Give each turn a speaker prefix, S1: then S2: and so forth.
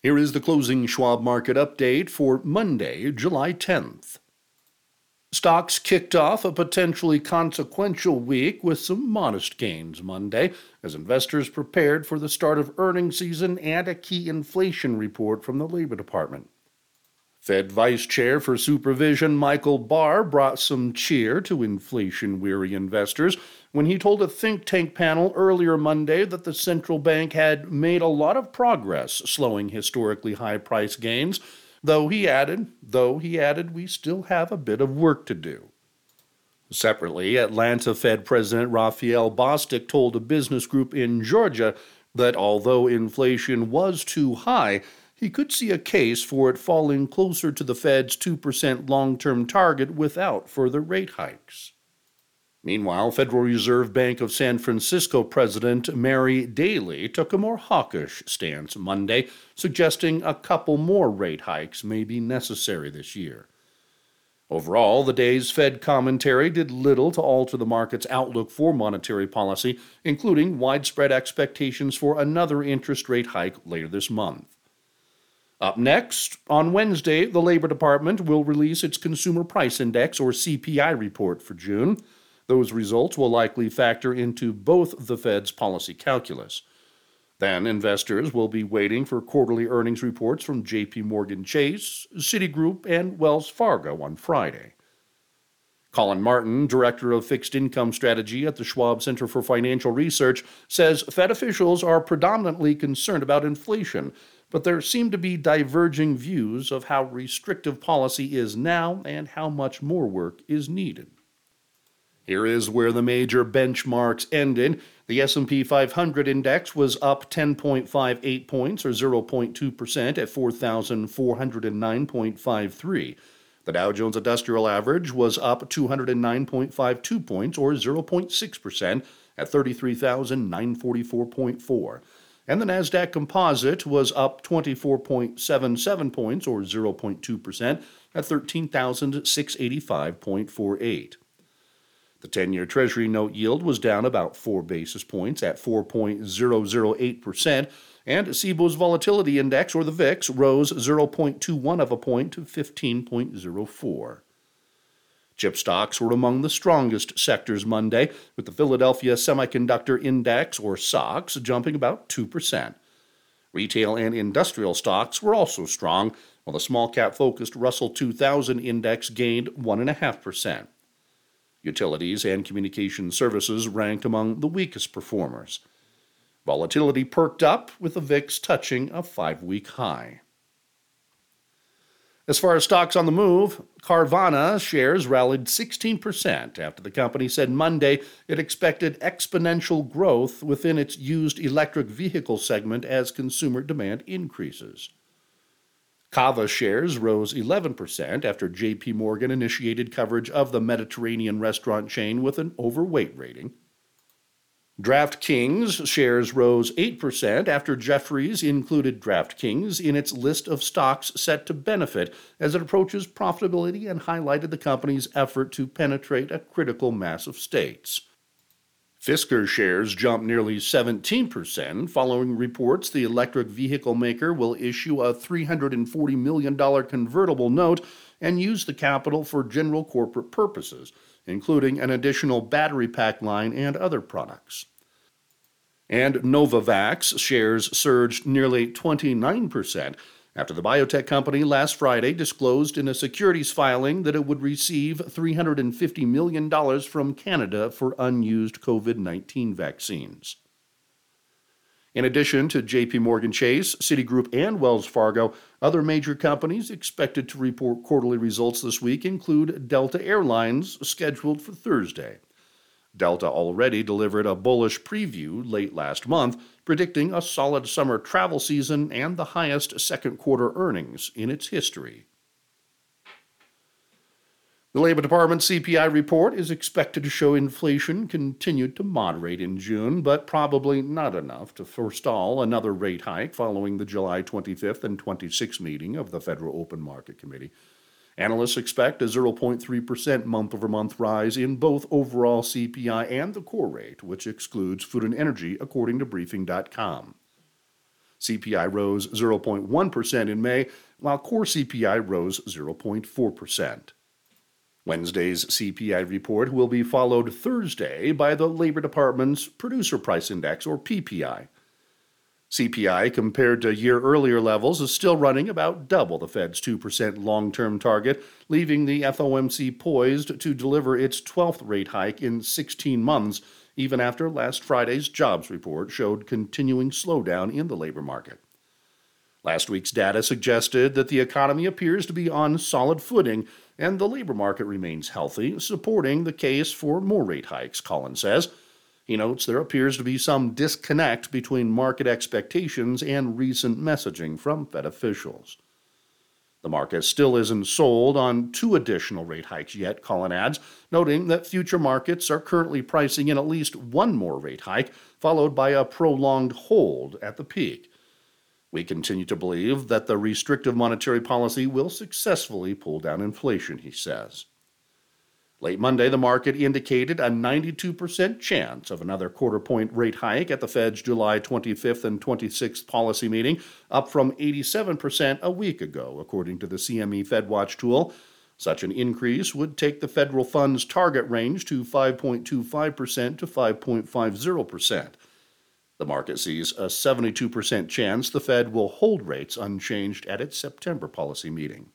S1: Here is the closing Schwab market update for Monday, July 10th. Stocks kicked off a potentially consequential week with some modest gains Monday as investors prepared for the start of earnings season and a key inflation report from the Labor Department. Fed Vice Chair for Supervision Michael Barr brought some cheer to inflation weary investors when he told a think tank panel earlier Monday that the central bank had made a lot of progress slowing historically high price gains, though he added, though he added we still have a bit of work to do. Separately, Atlanta Fed President Raphael Bostic told a business group in Georgia that although inflation was too high, he could see a case for it falling closer to the Fed's 2% long term target without further rate hikes. Meanwhile, Federal Reserve Bank of San Francisco President Mary Daly took a more hawkish stance Monday, suggesting a couple more rate hikes may be necessary this year. Overall, the day's Fed commentary did little to alter the market's outlook for monetary policy, including widespread expectations for another interest rate hike later this month. Up next, on Wednesday, the Labor Department will release its Consumer Price Index, or CPI, report for June. Those results will likely factor into both the Fed's policy calculus. Then investors will be waiting for quarterly earnings reports from JP Morgan Chase, Citigroup, and Wells Fargo on Friday. Collin Martin, director of fixed income strategy at the Schwab Center for Financial Research, says Fed officials are predominantly concerned about inflation, but there seem to be diverging views of how restrictive policy is now and how much more work is needed. Here is where the major benchmarks ended. The S&P 500 index was up 10.58 points or 0.2% at 4409.53. The Dow Jones Industrial Average was up 209.52 points or 0.6% at 33,944.4. And the Nasdaq Composite was up 24.77 points or 0.2% at 13,685.48. The 10 year Treasury note yield was down about 4 basis points at 4.008%, and CBOE's volatility index, or the VIX, rose 0.21 of a point to 15.04. Chip stocks were among the strongest sectors Monday, with the Philadelphia Semiconductor Index, or SOX, jumping about 2%. Retail and industrial stocks were also strong, while the small cap focused Russell 2000 index gained 1.5%. Utilities and communication services ranked among the weakest performers. Volatility perked up with the VIX touching a five week high. As far as stocks on the move, Carvana shares rallied 16% after the company said Monday it expected exponential growth within its used electric vehicle segment as consumer demand increases. Cava shares rose 11% after JP Morgan initiated coverage of the Mediterranean restaurant chain with an overweight rating. DraftKings shares rose 8% after Jefferies included DraftKings in its list of stocks set to benefit as it approaches profitability and highlighted the company's effort to penetrate a critical mass of states. Fisker shares jumped nearly 17% following reports the electric vehicle maker will issue a $340 million convertible note and use the capital for general corporate purposes, including an additional battery pack line and other products. And Novavax shares surged nearly 29% after the biotech company last Friday disclosed in a securities filing that it would receive $350 million from Canada for unused COVID 19 vaccines. In addition to JP Morgan Chase, Citigroup, and Wells Fargo, other major companies expected to report quarterly results this week include Delta Airlines, scheduled for Thursday. Delta already delivered a bullish preview late last month, predicting a solid summer travel season and the highest second quarter earnings in its history. The Labor Department CPI report is expected to show inflation continued to moderate in June, but probably not enough to forestall another rate hike following the July 25th and 26th meeting of the Federal Open Market Committee. Analysts expect a 0.3% month over month rise in both overall CPI and the core rate, which excludes food and energy, according to Briefing.com. CPI rose 0.1% in May, while core CPI rose 0.4%. Wednesday's CPI report will be followed Thursday by the Labor Department's Producer Price Index, or PPI. CPI compared to year earlier levels is still running about double the Fed's 2% long term target, leaving the FOMC poised to deliver its 12th rate hike in 16 months, even after last Friday's jobs report showed continuing slowdown in the labor market. Last week's data suggested that the economy appears to be on solid footing and the labor market remains healthy, supporting the case for more rate hikes, Collins says. He notes there appears to be some disconnect between market expectations and recent messaging from Fed officials. The market still isn't sold on two additional rate hikes yet, Collins adds, noting that future markets are currently pricing in at least one more rate hike, followed by a prolonged hold at the peak. We continue to believe that the restrictive monetary policy will successfully pull down inflation, he says. Late Monday, the market indicated a 92% chance of another quarter point rate hike at the Fed's July 25th and 26th policy meeting, up from 87% a week ago, according to the CME FedWatch tool. Such an increase would take the federal funds target range to 5.25% to 5.50%. The market sees a 72% chance the Fed will hold rates unchanged at its September policy meeting.